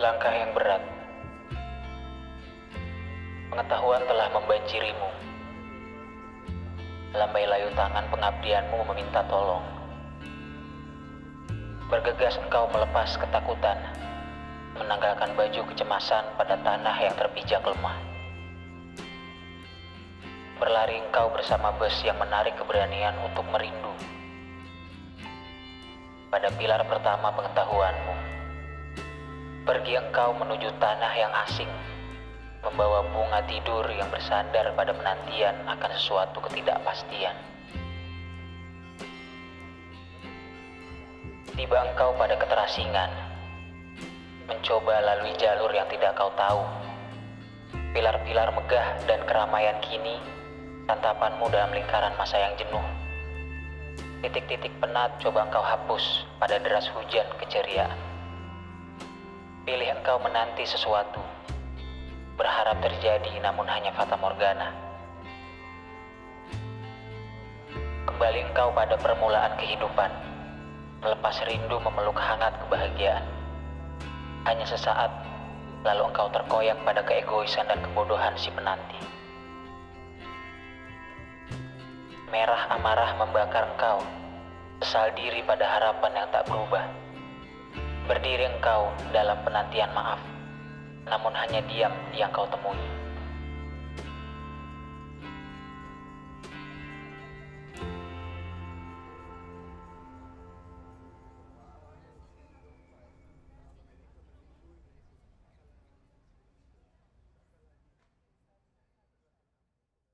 langkah yang berat. Pengetahuan telah membanjirimu. Lambai layu tangan pengabdianmu meminta tolong. Bergegas engkau melepas ketakutan, menanggalkan baju kecemasan pada tanah yang terpijak lemah. Berlari engkau bersama bus yang menarik keberanian untuk merindu. Pada pilar pertama pengetahuanmu, pergi engkau menuju tanah yang asing, membawa bunga tidur yang bersandar pada penantian akan sesuatu ketidakpastian. Tiba engkau pada keterasingan, mencoba lalui jalur yang tidak kau tahu. Pilar-pilar megah dan keramaian kini, santapanmu dalam lingkaran masa yang jenuh. Titik-titik penat coba engkau hapus pada deras hujan keceriaan. Engkau menanti sesuatu, berharap terjadi namun hanya fata morgana. Kembali engkau pada permulaan kehidupan, melepas rindu memeluk hangat kebahagiaan. Hanya sesaat, lalu engkau terkoyak pada keegoisan dan kebodohan si penanti. Merah amarah membakar engkau, sesal diri pada harapan yang tak berubah. Berdiri engkau dalam penantian maaf, namun hanya diam yang kau temui.